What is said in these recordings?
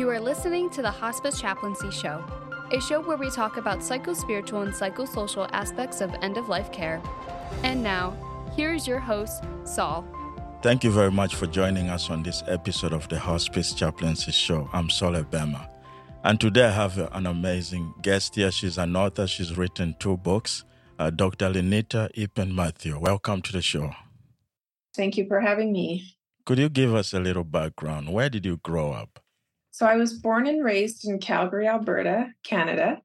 You are listening to the Hospice Chaplaincy Show, a show where we talk about psychospiritual and psychosocial aspects of end of life care. And now, here is your host, Saul. Thank you very much for joining us on this episode of the Hospice Chaplaincy Show. I'm Saul Ebema. And today I have an amazing guest here. She's an author, she's written two books. Uh, Dr. Linita Eapen Mathew, welcome to the show. Thank you for having me. Could you give us a little background? Where did you grow up? So I was born and raised in Calgary, Alberta, Canada,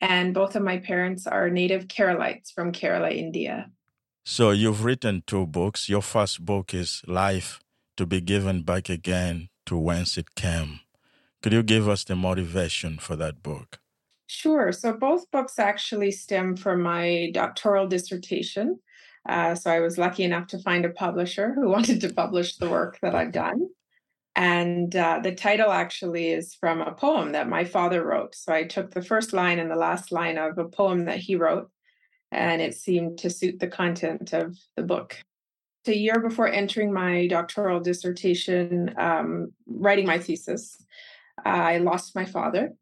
and both of my parents are native Keralites from Kerala, India. So you've written two books. Your first book is Life to be Given Back Again to Whence It Came. Could you give us the motivation for that book? Sure. So both books actually stem from my doctoral dissertation. Uh, so I was lucky enough to find a publisher who wanted to publish the work that I've done. And uh, the title actually is from a poem that my father wrote. So I took the first line and the last line of a poem that he wrote, and it seemed to suit the content of the book. A year before entering my doctoral dissertation, um, writing my thesis, I lost my father.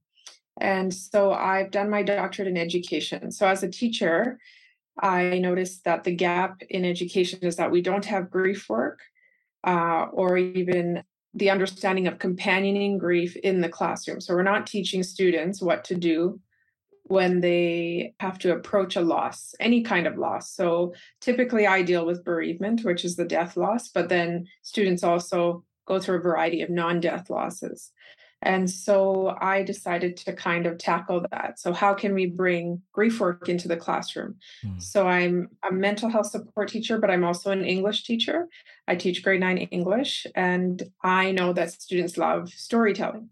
And so I've done my doctorate in education. So as a teacher, I noticed that the gap in education is that we don't have grief work uh, or even the understanding of companioning grief in the classroom. So we're not teaching students what to do when they have to approach a loss, any kind of loss. So typically I deal with bereavement, which is the death loss, but then students also go through a variety of non death losses. And so I decided to kind of tackle that. So, how can we bring grief work into the classroom? Mm. So, I'm a mental health support teacher, but I'm also an English teacher. I teach grade nine English, and I know that students love storytelling.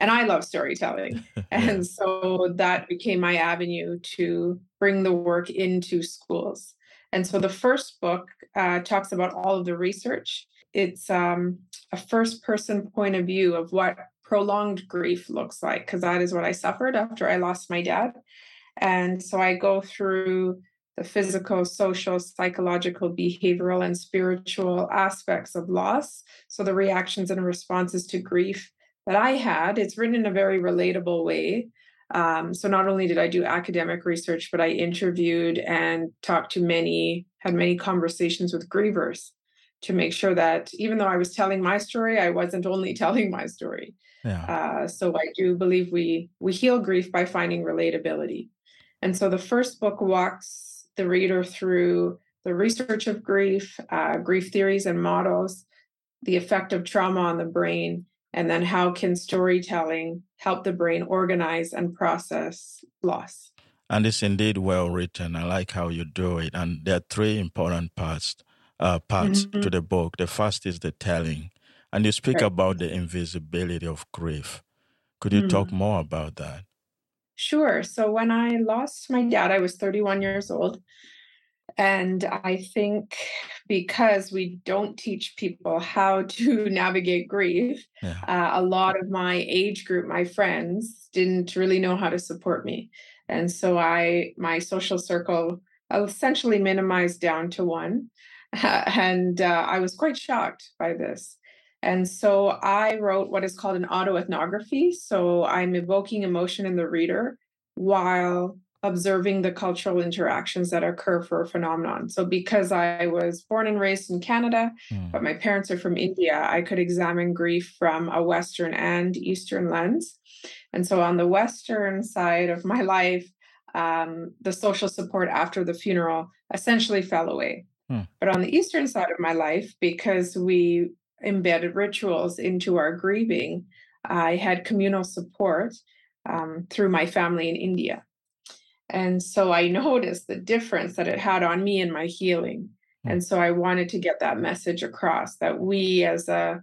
And I love storytelling. and so that became my avenue to bring the work into schools. And so the first book uh, talks about all of the research. It's um, a first person point of view of what prolonged grief looks like, because that is what I suffered after I lost my dad. And so I go through the physical, social, psychological, behavioral, and spiritual aspects of loss. So the reactions and responses to grief that I had, it's written in a very relatable way. Um, so not only did I do academic research, but I interviewed and talked to many, had many conversations with grievers to make sure that even though I was telling my story, I wasn't only telling my story. Yeah. Uh, so I do believe we we heal grief by finding relatability. And so the first book walks the reader through the research of grief, uh, grief theories and models, the effect of trauma on the brain, and then how can storytelling help the brain organize and process loss. And it's indeed well written. I like how you do it. And there are three important parts uh, parts mm-hmm. to the book. The first is the telling, and you speak right. about the invisibility of grief. Could you mm. talk more about that? Sure. So when I lost my dad, I was 31 years old. And I think because we don't teach people how to navigate grief, yeah. uh, a lot of my age group, my friends, didn't really know how to support me. And so I, my social circle essentially minimized down to one. and uh, I was quite shocked by this. And so I wrote what is called an autoethnography. So I'm evoking emotion in the reader while observing the cultural interactions that occur for a phenomenon. So because I was born and raised in Canada, mm. but my parents are from India, I could examine grief from a Western and Eastern lens. And so on the Western side of my life, um, the social support after the funeral essentially fell away. Hmm. But on the eastern side of my life, because we embedded rituals into our grieving, I had communal support um, through my family in India. And so I noticed the difference that it had on me and my healing. Hmm. And so I wanted to get that message across that we, as a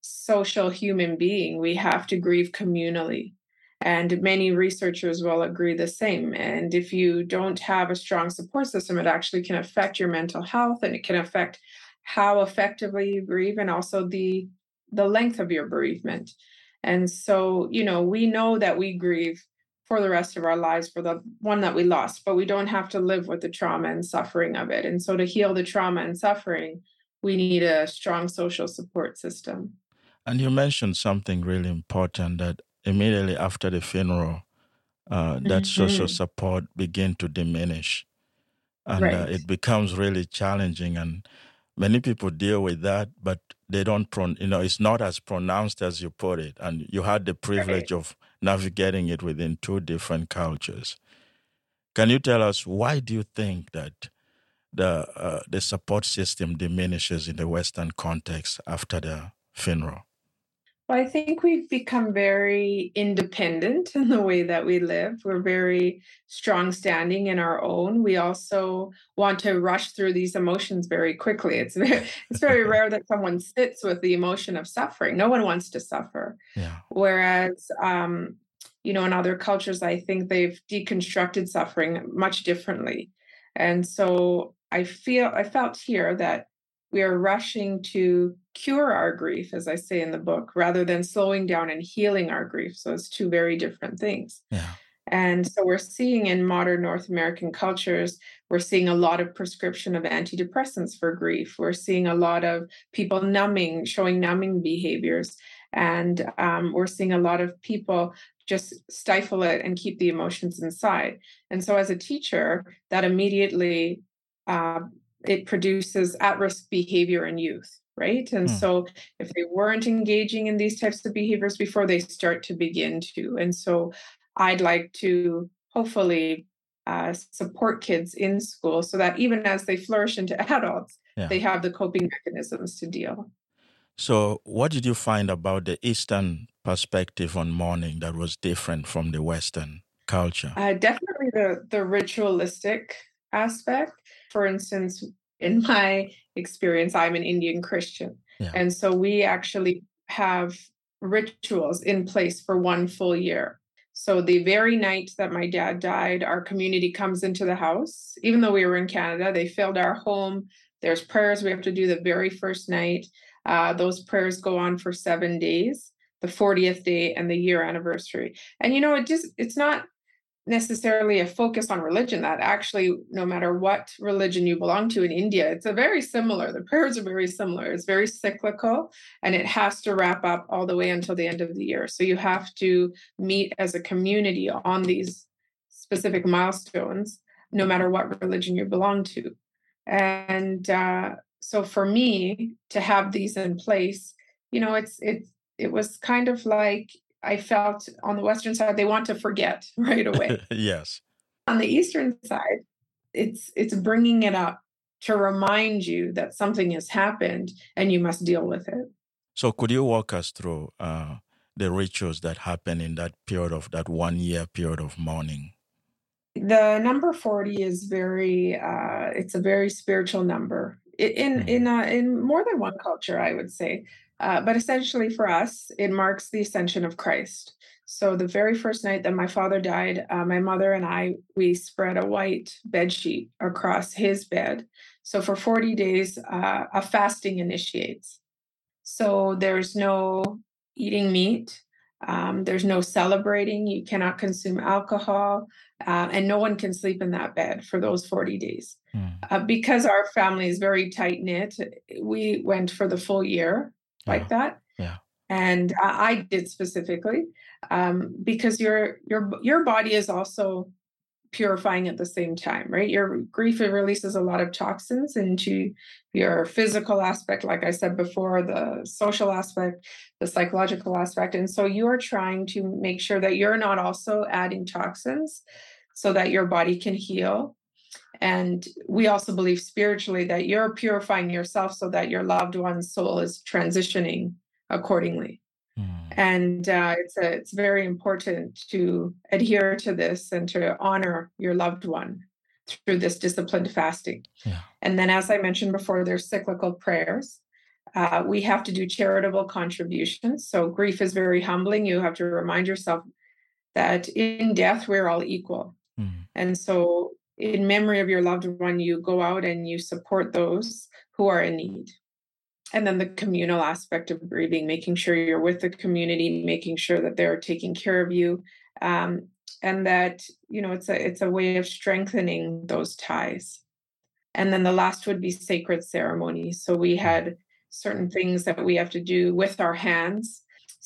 social human being, we have to grieve communally. And many researchers will agree the same. And if you don't have a strong support system, it actually can affect your mental health and it can affect how effectively you grieve and also the the length of your bereavement. And so, you know, we know that we grieve for the rest of our lives for the one that we lost, but we don't have to live with the trauma and suffering of it. And so to heal the trauma and suffering, we need a strong social support system. And you mentioned something really important that immediately after the funeral, uh, that mm-hmm. social support begin to diminish, and right. uh, it becomes really challenging. And many people deal with that, but they don't. Pro- you know, it's not as pronounced as you put it. And you had the privilege right. of navigating it within two different cultures. Can you tell us why do you think that the uh, the support system diminishes in the Western context after the funeral? Well, I think we've become very independent in the way that we live. We're very strong standing in our own. We also want to rush through these emotions very quickly. It's very, it's very rare that someone sits with the emotion of suffering. No one wants to suffer. Yeah. Whereas, um, you know, in other cultures, I think they've deconstructed suffering much differently. And so I feel I felt here that we are rushing to cure our grief, as I say in the book, rather than slowing down and healing our grief. So it's two very different things. Yeah. And so we're seeing in modern North American cultures, we're seeing a lot of prescription of antidepressants for grief. We're seeing a lot of people numbing, showing numbing behaviors. And um, we're seeing a lot of people just stifle it and keep the emotions inside. And so as a teacher, that immediately uh, it produces at-risk behavior in youth right? And mm. so if they weren't engaging in these types of behaviors before they start to begin to. And so i'd like to hopefully uh, support kids in school so that even as they flourish into adults yeah. they have the coping mechanisms to deal. So what did you find about the eastern perspective on mourning that was different from the western culture? Uh, definitely the the ritualistic aspect for instance, in my experience, I'm an Indian Christian. Yeah. And so we actually have rituals in place for one full year. So the very night that my dad died, our community comes into the house. Even though we were in Canada, they filled our home. There's prayers we have to do the very first night. Uh, those prayers go on for seven days, the 40th day and the year anniversary. And you know, it just it's not necessarily a focus on religion that actually no matter what religion you belong to in india it's a very similar the prayers are very similar it's very cyclical and it has to wrap up all the way until the end of the year. So you have to meet as a community on these specific milestones no matter what religion you belong to. And uh, so for me to have these in place you know it's it's it was kind of like I felt on the Western side, they want to forget right away. yes. On the Eastern side, it's it's bringing it up to remind you that something has happened and you must deal with it. So, could you walk us through uh, the rituals that happen in that period of that one year period of mourning? The number forty is very. Uh, it's a very spiritual number in mm-hmm. in uh, in more than one culture. I would say uh, but essentially, for us, it marks the ascension of Christ. So the very first night that my father died, uh, my mother and I we spread a white bed sheet across his bed. So for 40 days, uh, a fasting initiates. So there's no eating meat. Um, there's no celebrating. You cannot consume alcohol, uh, and no one can sleep in that bed for those 40 days. Mm. Uh, because our family is very tight knit, we went for the full year like that. Yeah. And I, I did specifically um, because your your your body is also purifying at the same time, right? Your grief releases a lot of toxins into your physical aspect, like I said before, the social aspect, the psychological aspect. And so you are trying to make sure that you're not also adding toxins so that your body can heal and we also believe spiritually that you're purifying yourself so that your loved one's soul is transitioning accordingly. Mm. And uh, it's a, it's very important to adhere to this and to honor your loved one through this disciplined fasting. Yeah. And then, as I mentioned before, there's cyclical prayers. Uh, we have to do charitable contributions. So grief is very humbling. You have to remind yourself that in death we're all equal. Mm. And so in memory of your loved one, you go out and you support those who are in need. And then the communal aspect of grieving, making sure you're with the community, making sure that they're taking care of you, um, and that you know it's a it's a way of strengthening those ties. And then the last would be sacred ceremonies. So we had certain things that we have to do with our hands.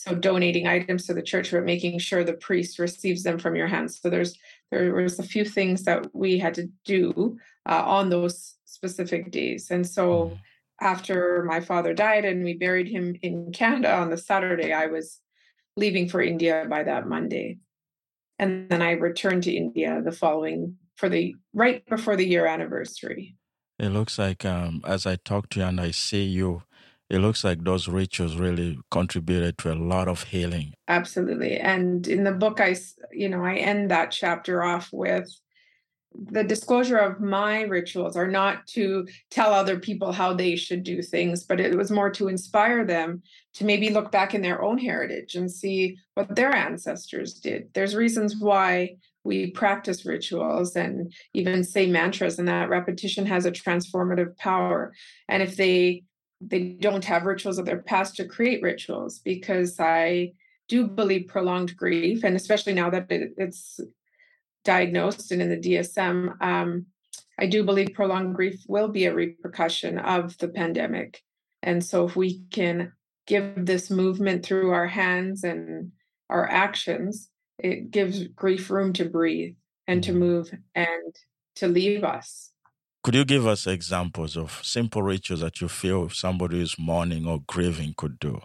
So donating items to the church, but making sure the priest receives them from your hands. So there's there was a few things that we had to do uh, on those specific days. And so mm-hmm. after my father died and we buried him in Canada on the Saturday, I was leaving for India by that Monday. And then I returned to India the following for the right before the year anniversary. It looks like um, as I talk to you and I see you, it looks like those rituals really contributed to a lot of healing. Absolutely. And in the book, I, you know, I end that chapter off with the disclosure of my rituals are not to tell other people how they should do things, but it was more to inspire them to maybe look back in their own heritage and see what their ancestors did. There's reasons why we practice rituals and even say mantras, and that repetition has a transformative power. And if they they don't have rituals of their past to create rituals, because I do believe prolonged grief, and especially now that it, it's diagnosed and in the DSM, um, I do believe prolonged grief will be a repercussion of the pandemic. And so, if we can give this movement through our hands and our actions, it gives grief room to breathe and to mm-hmm. move and to leave us. Could you give us examples of simple rituals that you feel somebody is mourning or grieving could do?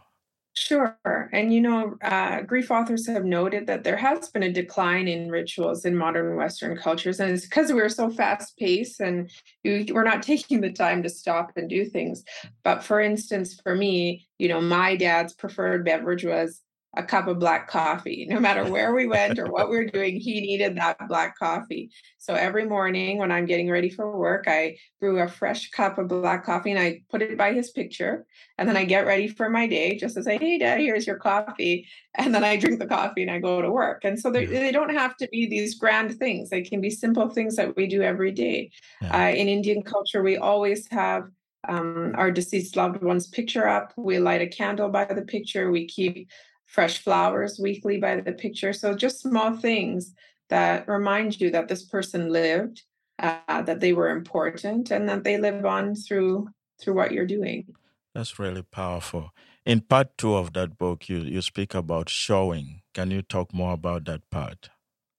Sure. And, you know, uh, grief authors have noted that there has been a decline in rituals in modern Western cultures. And it's because we're so fast paced and we're not taking the time to stop and do things. But for instance, for me, you know, my dad's preferred beverage was a cup of black coffee. No matter where we went or what we are doing, he needed that black coffee. So every morning when I'm getting ready for work, I brew a fresh cup of black coffee and I put it by his picture. And then I get ready for my day just to say, hey, dad, here's your coffee. And then I drink the coffee and I go to work. And so they don't have to be these grand things, they can be simple things that we do every day. Yeah. Uh, in Indian culture, we always have um, our deceased loved one's picture up. We light a candle by the picture. We keep fresh flowers weekly by the picture. So just small things that remind you that this person lived, uh, that they were important, and that they live on through through what you're doing. That's really powerful. In part two of that book, you you speak about showing. Can you talk more about that part?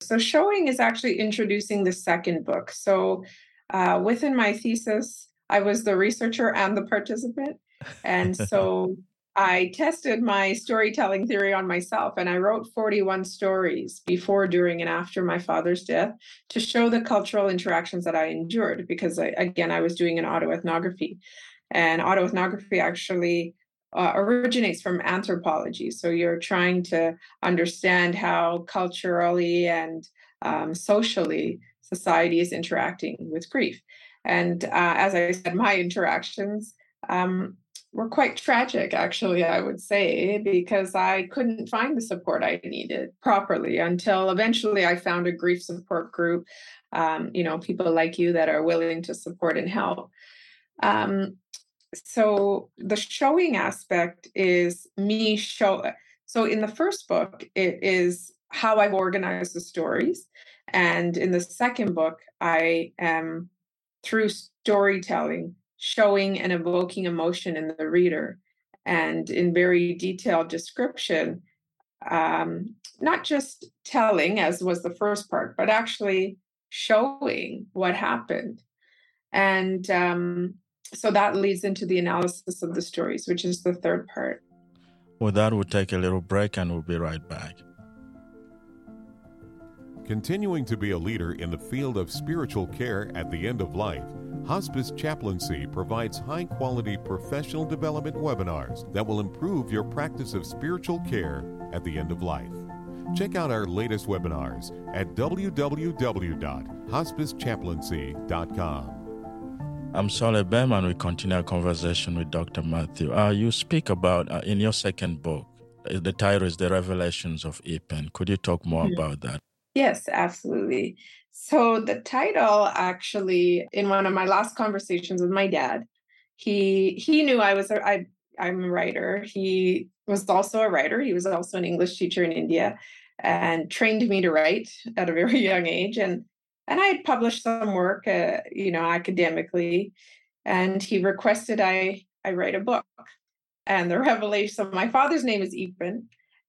So showing is actually introducing the second book. So uh, within my thesis, I was the researcher and the participant, and so I tested my storytelling theory on myself and I wrote 41 stories before, during, and after my father's death to show the cultural interactions that I endured because, I, again, I was doing an autoethnography. And autoethnography actually uh, originates from anthropology. So you're trying to understand how culturally and um, socially society is interacting with grief. And uh, as I said, my interactions um, were quite tragic, actually, I would say, because I couldn't find the support I needed properly until eventually I found a grief support group, um, you know, people like you that are willing to support and help. Um, so the showing aspect is me show. So in the first book, it is how I've organized the stories. And in the second book, I am through storytelling showing and evoking emotion in the reader. And in very detailed description um, not just telling as was the first part but actually showing what happened. And um, so that leads into the analysis of the stories which is the third part. Well, that we'll take a little break and we'll be right back continuing to be a leader in the field of spiritual care at the end of life Hospice Chaplaincy provides high quality professional development webinars that will improve your practice of spiritual care at the end of life. Check out our latest webinars at www.hospicechaplaincy.com. I'm Solly Bem, and we continue our conversation with Dr. Mathew. Uh, you speak about, uh, in your second book, uh, the title is The Revelations of Eapen. Could you talk more mm-hmm. about that? Yes, absolutely. So the title actually in one of my last conversations with my dad, he he knew I was a, I I'm a writer. He was also a writer. He was also an English teacher in India and trained me to write at a very young age and and I had published some work uh, you know academically and he requested I I write a book. And the revelation, so my father's name is Eapen,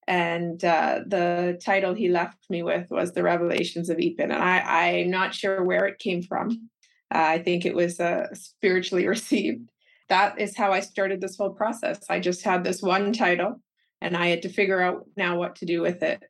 and uh, the title he left me with was The Revelations of Eapen. And I, I'm not sure where it came from. Uh, I think it was uh, spiritually received. That is how I started this whole process. I just had this one title and I had to figure out now what to do with it.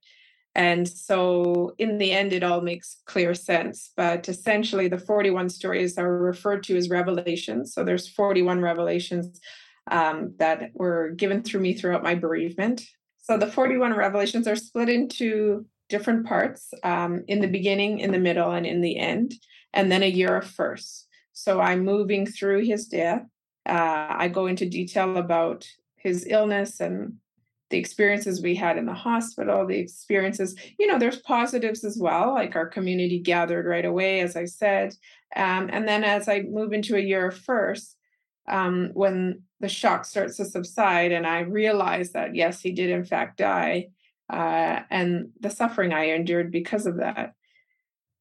And so, in the end, it all makes clear sense. But essentially, the 41 stories are referred to as revelations. So, there's 41 revelations um, that were given through me throughout my bereavement. So, the 41 revelations are split into different parts um, in the beginning, in the middle, and in the end, and then a year of first. So, I'm moving through his death. Uh, I go into detail about his illness and the experiences we had in the hospital, the experiences, you know, there's positives as well, like our community gathered right away, as I said. Um, and then as I move into a year of first, um, when the shock starts to subside, and I realize that, yes, he did in fact die, uh, and the suffering I endured because of that.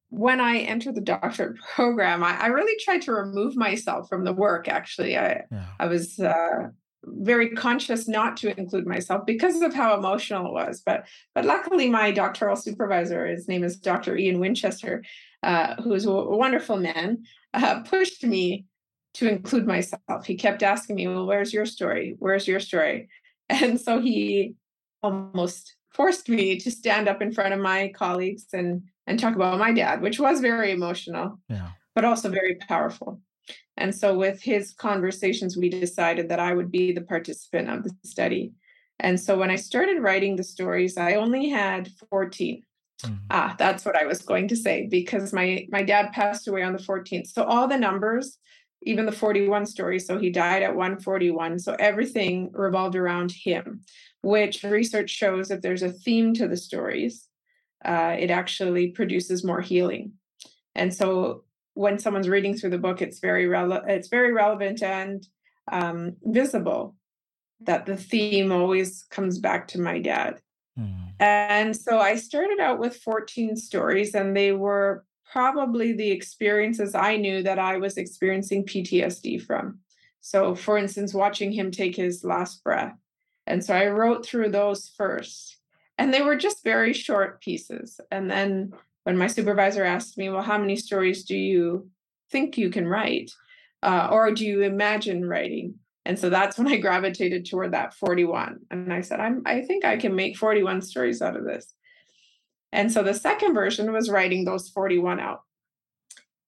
When I entered the doctorate program, I, I really tried to remove myself from the work. Actually, I yeah. I was uh, very conscious not to include myself because of how emotional it was. But but luckily, my doctoral supervisor, his name is Dr. Ian Winchester, uh, who's a wonderful man, uh, pushed me to include myself. He kept asking me, "Well, where's your story? Where's your story?" And so he almost forced me to stand up in front of my colleagues and and talk about my dad, which was very emotional, yeah. but also very powerful. And so, with his conversations, we decided that I would be the participant of the study. And so, when I started writing the stories, I only had 14. Mm-hmm. Ah, that's what I was going to say because my my dad passed away on the 14th. So all the numbers, even the 41 stories, so he died at 141. So everything revolved around him, which research shows that there's a theme to the stories. Uh, it actually produces more healing. And so when someone's reading through the book, it's very rele- it's very relevant and um, visible that the theme always comes back to my dad. Mm. And so I started out with 14 stories, and they were probably the experiences I knew that I was experiencing PTSD from. So, for instance, watching him take his last breath. And so I wrote through those first. And they were just very short pieces. And then when my supervisor asked me, Well, how many stories do you think you can write? Uh, or do you imagine writing? And so that's when I gravitated toward that 41. And I said, I'm, I think I can make 41 stories out of this. And so the second version was writing those 41 out.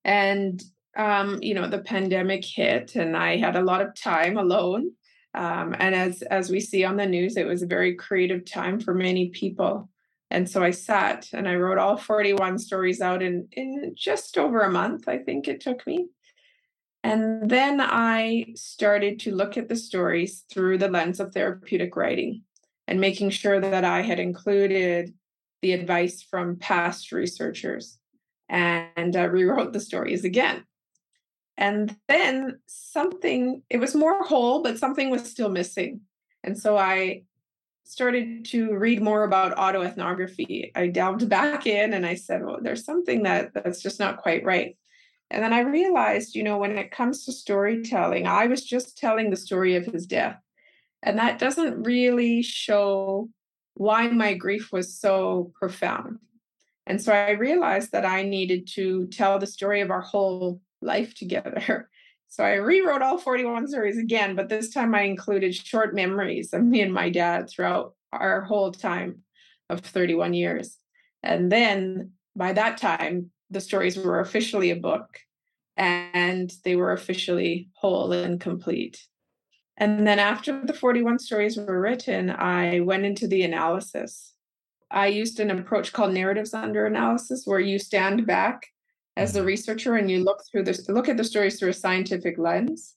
And, um, you know, the pandemic hit and I had a lot of time alone. Um, and as, as we see on the news, it was a very creative time for many people. And so I sat and I wrote all 41 stories out in, in just over a month, I think it took me. And then I started to look at the stories through the lens of therapeutic writing and making sure that I had included the advice from past researchers and uh, rewrote the stories again. And then something, it was more whole, but something was still missing. And so I started to read more about autoethnography, I delved back in and I said, well, there's something that that's just not quite right. And then I realized, you know, when it comes to storytelling, I was just telling the story of his death. And that doesn't really show why my grief was so profound. And so I realized that I needed to tell the story of our whole life together. So I rewrote all 41 stories again, but this time I included short memories of me and my dad throughout our whole time of 31 years. And then by that time, the stories were officially a book and they were officially whole and complete. And then after the 41 stories were written, I went into the analysis. I used an approach called narratives under analysis, where you stand back as the mm-hmm. researcher and you look through this look at the stories through a scientific lens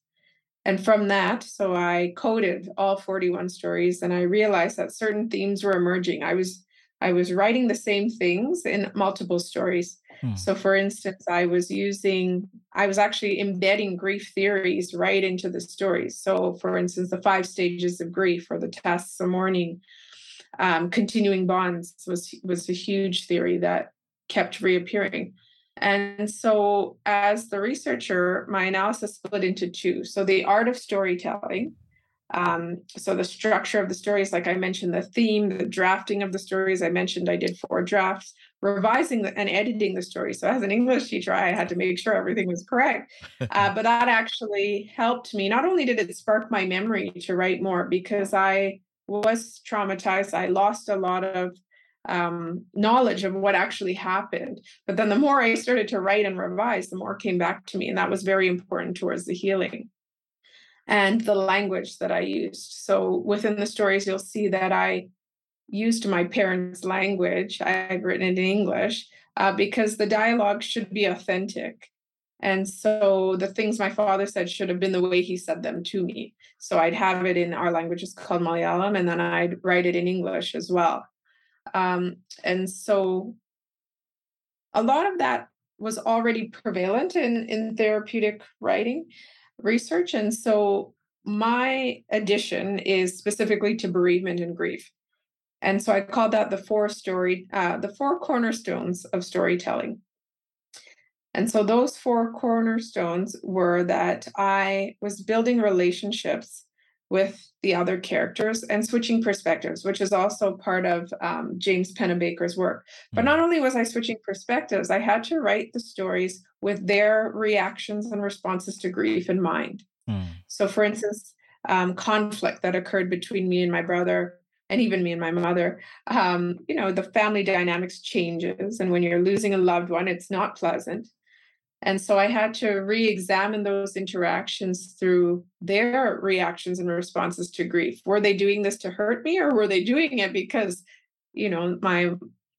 and from that so i coded all 41 stories and i realized that certain themes were emerging i was i was writing the same things in multiple stories hmm. so for instance i was using i was actually embedding grief theories right into the stories so for instance the five stages of grief or the tasks of mourning um, continuing bonds was was a huge theory that kept reappearing And so, as the researcher, my analysis split into two. So, the art of storytelling. Um, so, the structure of the stories, like I mentioned, the theme, the drafting of the stories. I mentioned I did four drafts, revising the, and editing the story. So, as an English teacher, I had to make sure everything was correct. Uh, but that actually helped me. Not only did it spark my memory to write more, because I was traumatized, I lost a lot of um, knowledge of what actually happened. But then the more I started to write and revise, the more came back to me. And that was very important towards the healing and the language that I used. So within the stories, you'll see that I used my parents' language. I've written it in English uh, because the dialogue should be authentic. And so the things my father said should have been the way he said them to me. So I'd have it in our language, it's called Malayalam, and then I'd write it in English as well. Um, and so a lot of that was already prevalent in, in therapeutic writing research. And so my addition is specifically to bereavement and grief. And so I called that the four story, uh, the four cornerstones of storytelling. And so those four cornerstones were that I was building relationships with the other characters and switching perspectives, which is also part of um, James Pennebaker's work. But hmm. not only was I switching perspectives, I had to write the stories with their reactions and responses to grief in mind. Mm. So, for instance, um, conflict that occurred between me and my brother, and even me and my mother, um, you know, the family dynamics changes, and when you're losing a loved one, it's not pleasant. And so I had to re examine those interactions through their reactions and responses to grief. Were they doing this to hurt me or were they doing it because, you know, my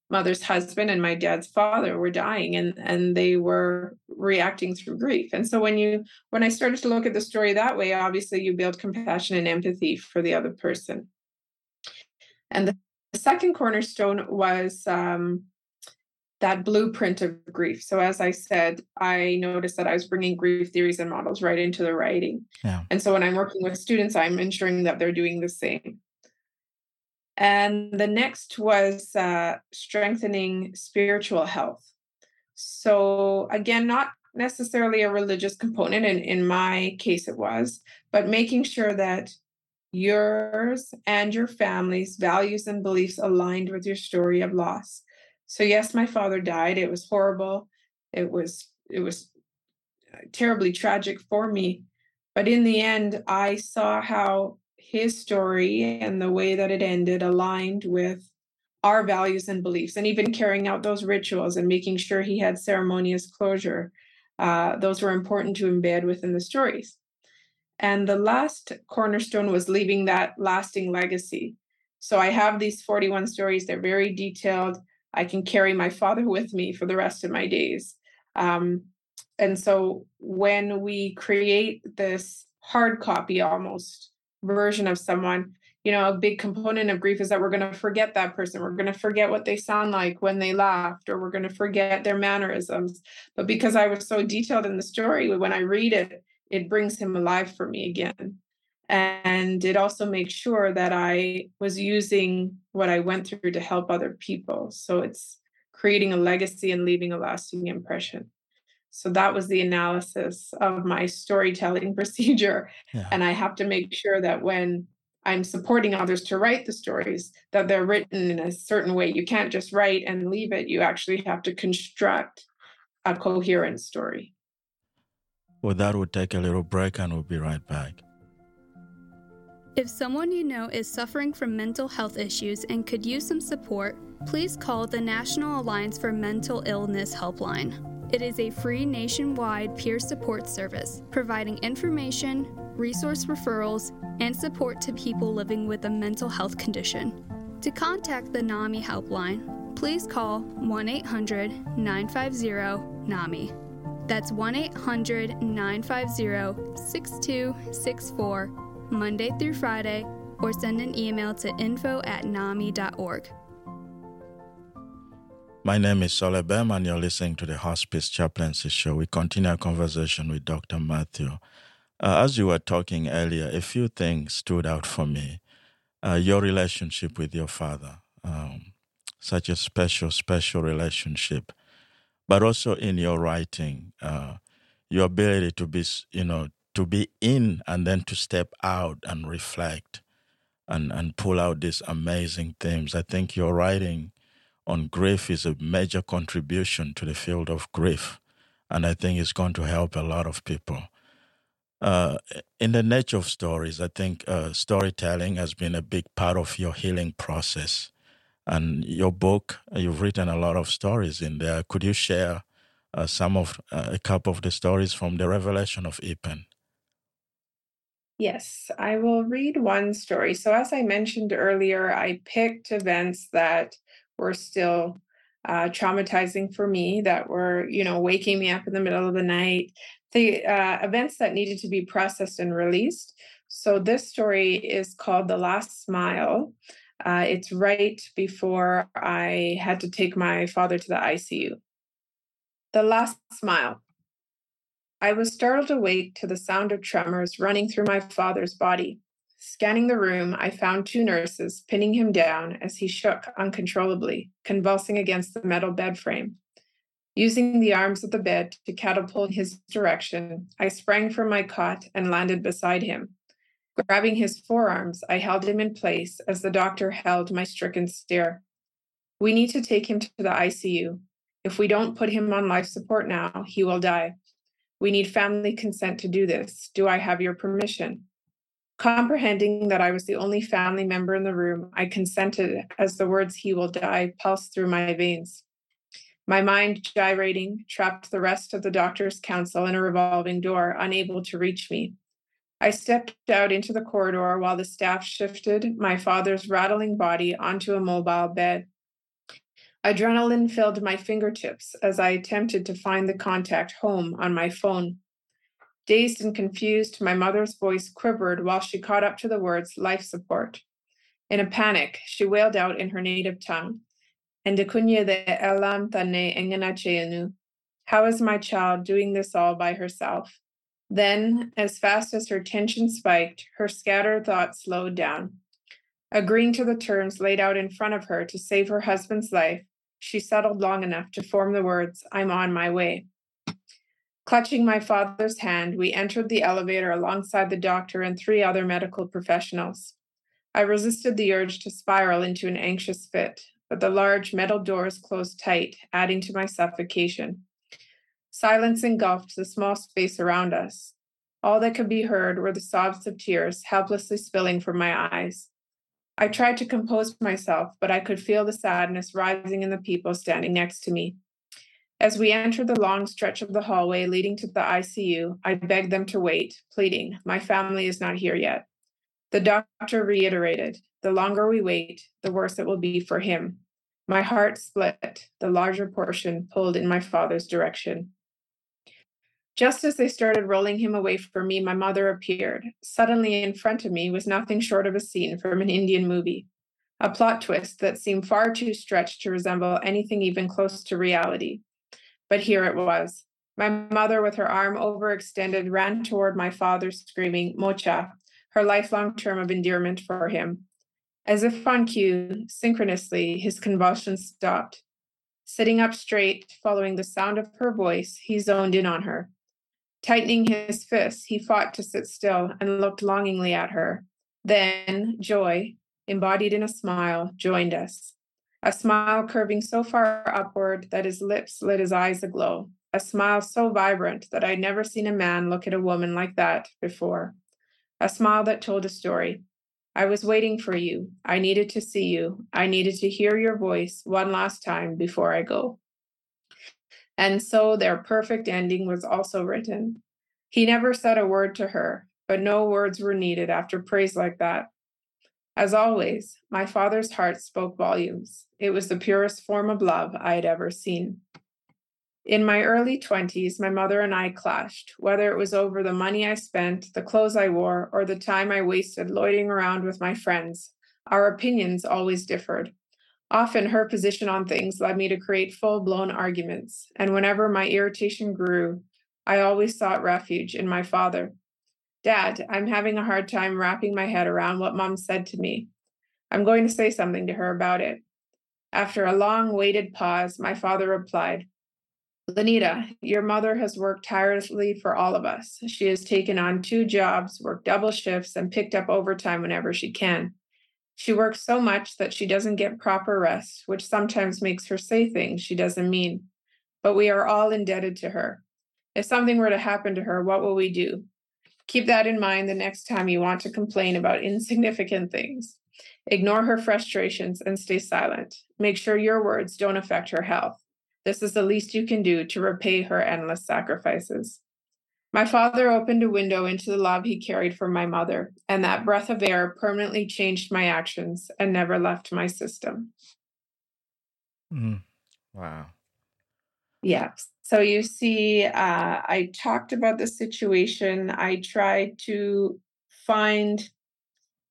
mother's husband and my dad's father were dying and and they were reacting through grief and so when you when i started to look at the story that way obviously you build compassion and empathy for the other person and the second cornerstone was um, that blueprint of grief. So, as I said, I noticed that I was bringing grief theories and models right into the writing. Yeah. And so, when I'm working with students, I'm ensuring that they're doing the same. And the next was uh, strengthening spiritual health. So, again, not necessarily a religious component, and in my case, it was, but making sure that yours and your family's values and beliefs aligned with your story of loss so yes, my father died. It was horrible. It was it was uh, terribly tragic for me. But in the end, I saw how his story and the way that it ended aligned with our values and beliefs, and even carrying out those rituals and making sure he had ceremonious closure. Uh, those were important to embed within the stories. And the last cornerstone was leaving that lasting legacy. So I have these 41 stories, they're very detailed. I can carry my father with me for the rest of my days. Um, and so when we create this hard copy almost version of someone, you know, a big component of grief is that we're going to forget that person. We're going to forget what they sound like when they laughed, or we're going to forget their mannerisms. But because I was so detailed in the story, when I read it, it brings him alive for me again and it also makes sure that i was using what i went through to help other people. So it's creating a legacy and leaving a lasting impression. So that was the analysis of my storytelling procedure yeah. and i have to make sure that when i'm supporting others to write the stories that they're written in a certain way. You can't just write and leave it. You actually have to construct a coherent story. Well that would take a little break and we'll be right back if someone you know is suffering from mental health issues and could use some support, please call the National Alliance for Mental Illness Helpline. It is a free nationwide peer support service, providing information, resource referrals, and support to people living with a mental health condition. To contact the NAMI helpline, please call 1 800 950 NAMI. That's 1 800 950 6264 Monday through Friday, or send an email to info at nami.org. My name is Sol Ebema, and you're listening to the Hospice Chaplaincy Show. We continue our conversation with Dr. Mathew. Uh, as you were talking earlier, a few things stood out for me. Uh, your relationship with your father, um, such a special, special relationship. but also in your writing, uh, your ability to be, you know, to be in and then to step out and reflect and, and pull out these amazing themes. I think your writing on grief is a major contribution to the field of grief. And I think it's going to help a lot of people. Uh, in the nature of stories, I think uh, storytelling has been a big part of your healing process. And your book, you've written a lot of stories in there. Could you share uh, some of uh, a couple of the stories from the Revelation of Eapen? Yes, I will read one story. So, as I mentioned earlier, I picked events that were still uh, traumatizing for me, that were, you know, waking me up in the middle of the night, the uh, events that needed to be processed and released. So, this story is called The Last Smile. Uh, it's right before I had to take my father to the ICU. The Last Smile. I was startled awake to the sound of tremors running through my father's body. Scanning the room, I found two nurses pinning him down as he shook uncontrollably, convulsing against the metal bed frame. Using the arms of the bed to catapult his direction, I sprang from my cot and landed beside him. Grabbing his forearms, I held him in place as the doctor held my stricken stare. We need to take him to the ICU. If we don't put him on life support now, he will die. We need family consent to do this. Do I have your permission? Comprehending that I was the only family member in the room, I consented as the words, he will die, pulsed through my veins. My mind gyrating trapped the rest of the doctor's counsel in a revolving door, unable to reach me. I stepped out into the corridor while the staff shifted my father's rattling body onto a mobile bed. Adrenaline filled my fingertips as I attempted to find the contact home on my phone. Dazed and confused, my mother's voice quivered while she caught up to the words life support. In a panic, she wailed out in her native tongue, Endekunye de elam tane engenacheenu. How is my child doing this all by herself? Then, as fast as her tension spiked, her scattered thoughts slowed down. Agreeing to the terms laid out in front of her to save her husband's life, she settled long enough to form the words, I'm on my way. Clutching my father's hand, we entered the elevator alongside the doctor and three other medical professionals. I resisted the urge to spiral into an anxious fit, but the large metal doors closed tight, adding to my suffocation. Silence engulfed the small space around us. All that could be heard were the sobs of tears helplessly spilling from my eyes. I tried to compose myself, but I could feel the sadness rising in the people standing next to me. As we entered the long stretch of the hallway leading to the ICU, I begged them to wait, pleading, My family is not here yet. The doctor reiterated, The longer we wait, the worse it will be for him. My heart split, the larger portion pulled in my father's direction. Just as they started rolling him away from me, my mother appeared. Suddenly, in front of me was nothing short of a scene from an Indian movie, a plot twist that seemed far too stretched to resemble anything even close to reality. But here it was. My mother, with her arm overextended, ran toward my father, screaming, Mocha, her lifelong term of endearment for him. As if on cue, synchronously, his convulsions stopped. Sitting up straight, following the sound of her voice, he zoned in on her. Tightening his fists, he fought to sit still and looked longingly at her. Then joy, embodied in a smile, joined us. A smile curving so far upward that his lips lit his eyes aglow. A smile so vibrant that I'd never seen a man look at a woman like that before. A smile that told a story. I was waiting for you. I needed to see you. I needed to hear your voice one last time before I go. And so their perfect ending was also written. He never said a word to her, but no words were needed after praise like that. As always, my father's heart spoke volumes. It was the purest form of love I had ever seen. In my early 20s, my mother and I clashed, whether it was over the money I spent, the clothes I wore, or the time I wasted loitering around with my friends. Our opinions always differed. Often her position on things led me to create full blown arguments, and whenever my irritation grew, I always sought refuge in my father. Dad, I'm having a hard time wrapping my head around what mom said to me. I'm going to say something to her about it. After a long waited pause, my father replied, Linita, your mother has worked tirelessly for all of us. She has taken on two jobs, worked double shifts, and picked up overtime whenever she can. She works so much that she doesn't get proper rest, which sometimes makes her say things she doesn't mean. But we are all indebted to her. If something were to happen to her, what will we do? Keep that in mind the next time you want to complain about insignificant things. Ignore her frustrations and stay silent. Make sure your words don't affect her health. This is the least you can do to repay her endless sacrifices. My father opened a window into the love he carried for my mother, and that breath of air permanently changed my actions and never left my system. Mm. Wow. Yeah. So you see, uh, I talked about the situation. I tried to find,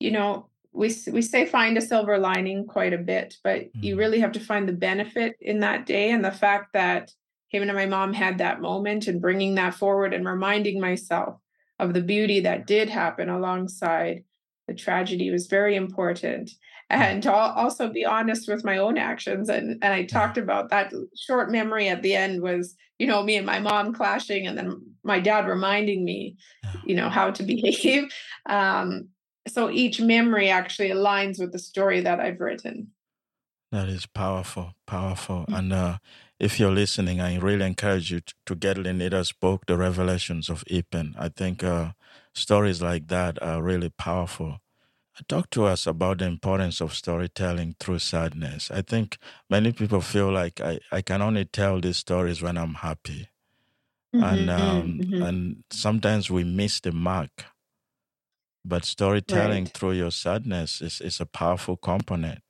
you know, we we say find a silver lining quite a bit, but mm-hmm. you really have to find the benefit in that day and the fact that him and my mom had that moment and bringing that forward and reminding myself of the beauty that did happen alongside the tragedy was very important and to also be honest with my own actions and and I talked about that short memory at the end was you know me and my mom clashing and then my dad reminding me you know how to behave um so each memory actually aligns with the story that I've written. That is powerful, powerful. Mm-hmm. And uh, if you're listening, I really encourage you to, get Linita's book, The Revelations of Eapen. I think uh, stories like that are really powerful. Talk to us about the importance of storytelling through sadness. I think many people feel like I, I can only tell these stories when I'm happy. Mm-hmm, and um, mm-hmm. and sometimes we miss the mark but storytelling right. through your sadness is, is a powerful component.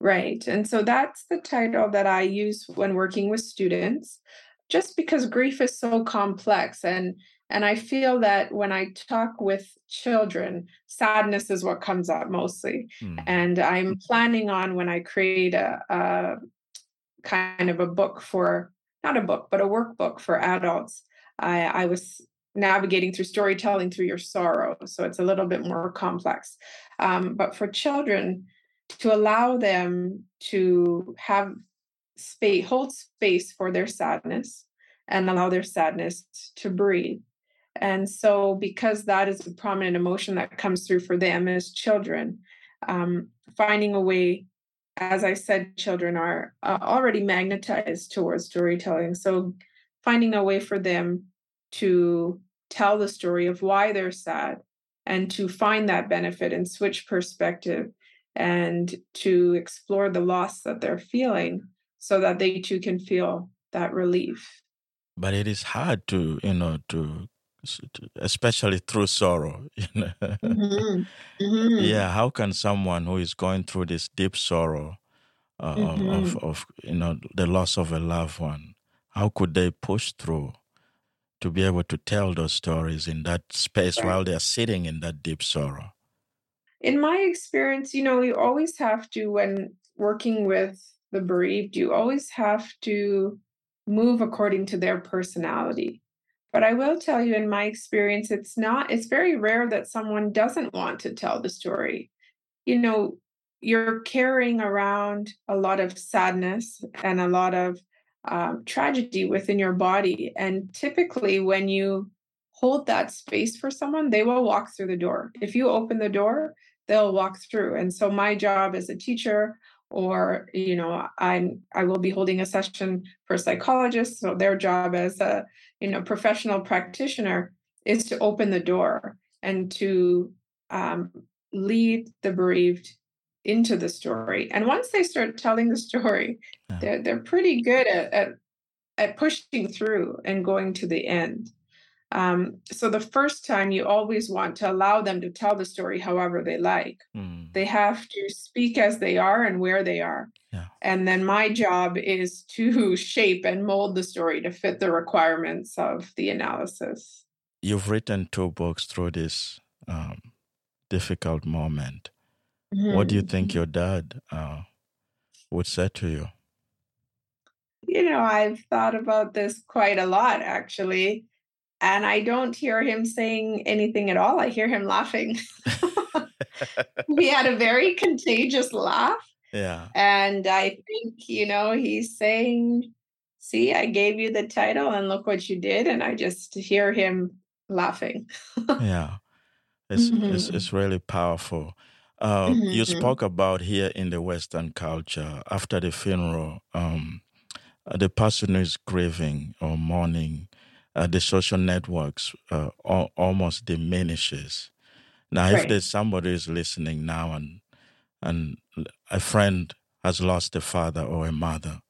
Right. And so that's the title that I use when working with students, just because grief is so complex. And and I feel that when I talk with children, sadness is what comes up mostly. Mm. And I'm planning on when I create a, a kind of a book for not a book, but a workbook for adults. I, I was navigating through storytelling through your sorrow. So it's a little bit more complex. Um, but for children, to allow them to have space, hold space for their sadness and allow their sadness to breathe. And so, because that is a prominent emotion that comes through for them as children, um, finding a way, as I said, children are uh, already magnetized towards storytelling. So, finding a way for them to tell the story of why they're sad and to find that benefit and switch perspective and to explore the loss that they're feeling so that they too can feel that relief but it is hard to you know to especially through sorrow you know? mm-hmm. Mm-hmm. yeah how can someone who is going through this deep sorrow uh, mm-hmm. of, of you know the loss of a loved one how could they push through to be able to tell those stories in that space right. while they're sitting in that deep sorrow? In my experience, you know, you always have to, when working with the bereaved, you always have to move according to their personality. But I will tell you, in my experience, it's not, it's very rare that someone doesn't want to tell the story. You know, you're carrying around a lot of sadness and a lot of um, tragedy within your body. And typically, when you hold that space for someone, they will walk through the door. If you open the door, they'll walk through. And so, my job as a teacher, or you know, I'm I will be holding a session for psychologists. So their job as a you know professional practitioner is to open the door and to um, lead the bereaved into the story. And once they start telling the story, yeah. they're they're pretty good at, at at pushing through and going to the end. Um, so the first time you always want to allow them to tell the story however they like. Mm. They have to speak as they are and where they are. Yeah. And then my job is to shape and mold the story to fit the requirements of the analysis. You've written two books through this um, difficult moment. Mm-hmm. What do you think mm-hmm. your dad uh, would say to you? You know, I've thought about this quite a lot, actually. And I don't hear him saying anything at all. I hear him laughing. he had a very contagious laugh. Yeah. And I think, you know, he's saying see, I gave you the title and look what you did. And I just hear him laughing. yeah. It's, mm-hmm. it's, it's really powerful. Uh, mm-hmm. You spoke about here in the Western culture after the funeral, um, the person is grieving or mourning. Uh, the social networks uh, al- almost diminishes. Now, right. if there's somebody who's listening now and and a friend has lost a father or a mother,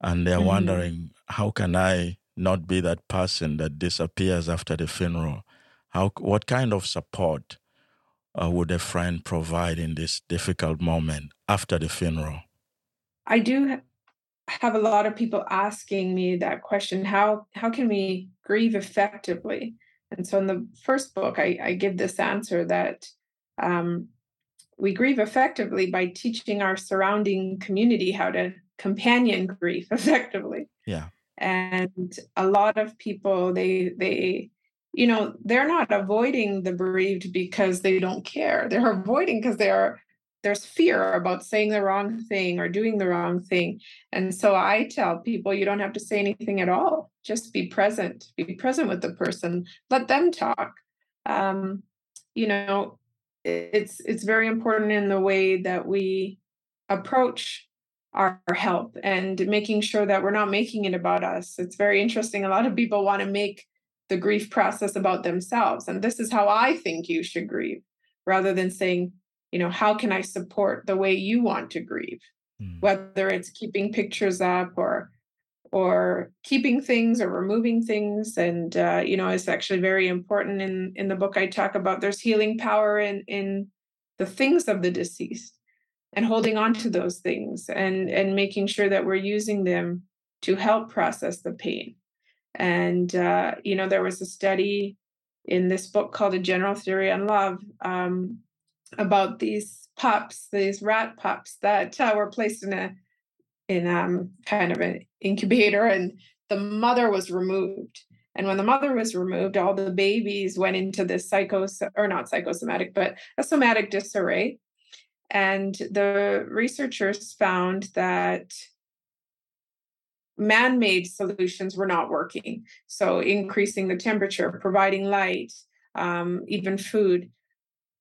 and they're mm-hmm. wondering how can I not be that person that disappears after the funeral? How what kind of support uh, would a friend provide in this difficult moment after the funeral? I do have a lot of people asking me that question how how can we grieve effectively? And so in the first book i, I give this answer that um, we grieve effectively by teaching our surrounding community how to companion grief effectively. Yeah. And a lot of people they they you know they're not avoiding the bereaved because they don't care. They're avoiding because they are there's fear about saying the wrong thing or doing the wrong thing. And so i tell people you don't have to say anything at all. Just be present. Be present with the person. Let them talk. Um, you know it's it's very important in the way that we approach our help and making sure that we're not making it about us. It's very interesting. A lot of people want to make the grief process about themselves and this is how i think you should grieve rather than saying you know how can i support the way you want to grieve mm. whether it's keeping pictures up or or keeping things or removing things and uh, you know it's actually very important in in the book i talk about there's healing power in in the things of the deceased and holding on to those things and and making sure that we're using them to help process the pain and uh, you know there was a study in this book called a general theory on love um, about these pups, these rat pups that uh, were placed in a in um, kind of an incubator, and the mother was removed. And when the mother was removed, all the babies went into this psychos or not psychosomatic, but a somatic disarray. And the researchers found that man-made solutions were not working. So increasing the temperature, providing light, um, even food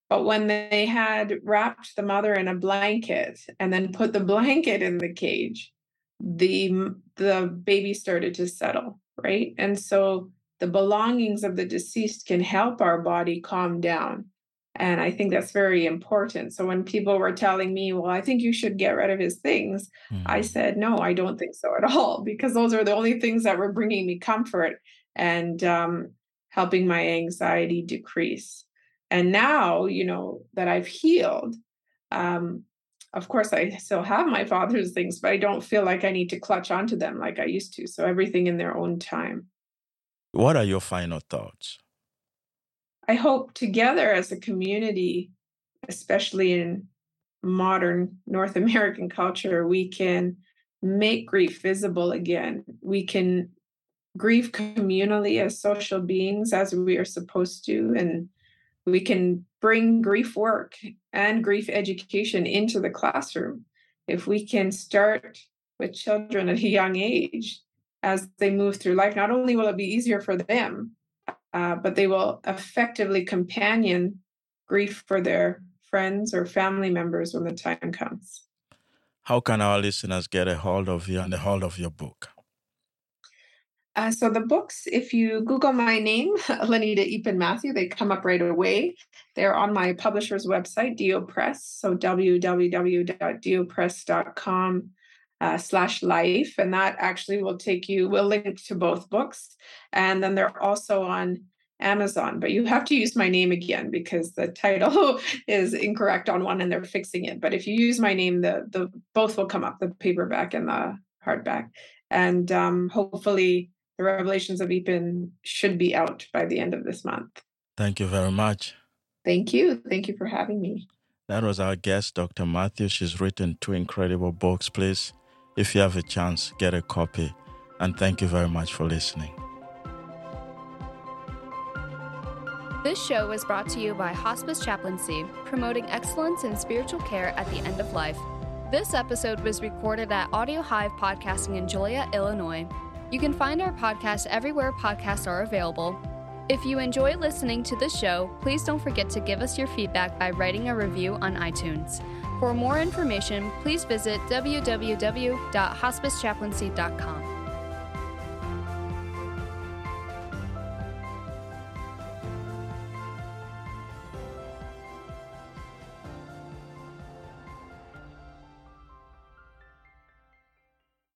but when they had wrapped the mother in a blanket and then put the blanket in the cage, the the baby started to settle, right? And so the belongings of the deceased can help our body calm down. And I think that's very important. So when people were telling me, well, I think you should get rid of his things, mm-hmm. I said, no, I don't think so at all, because those are the only things that were bringing me comfort and um, helping my anxiety decrease and now you know that i've healed um of course i still have my father's things but i don't feel like i need to clutch onto them like i used to so everything in their own time. What are your final thoughts? I hope together as a community especially in modern north american culture we can make grief visible again. We can grieve communally as social beings as we are supposed to and we can bring grief work and grief education into the classroom. If we can start with children at a young age as they move through life not only will it be easier for them uh, but they will effectively companion grief for their friends or family members when the time comes. How can our listeners get a hold of you and a hold of your book uh, so the books, if you Google my name, Linita Eapen Mathew, they come up right away. They're on my publisher's website, Dio Press. So www.diopress.com uh, slash life. And that actually will take you, will link to both books. And then they're also on Amazon, but you have to use my name again because the title is incorrect on one and they're fixing it. But if you use my name, the the both will come up, the paperback and the hardback. And um, hopefully the Revelations of Eapen should be out by the end of this month. Thank you very much. Thank you. Thank you for having me. That was our guest, Dr. Mathew. She's written two incredible books. Please, if you have a chance, get a copy. And thank you very much for listening. This show was brought to you by Hospice Chaplaincy, promoting excellence in spiritual care at the end of life. This episode was recorded at Audio Hive Podcasting in Joliet, Illinois. You can find our podcast everywhere podcasts are available. If you enjoy listening to the show, please don't forget to give us your feedback by writing a review on iTunes. For more information, please visit www.hospicechaplaincy.com.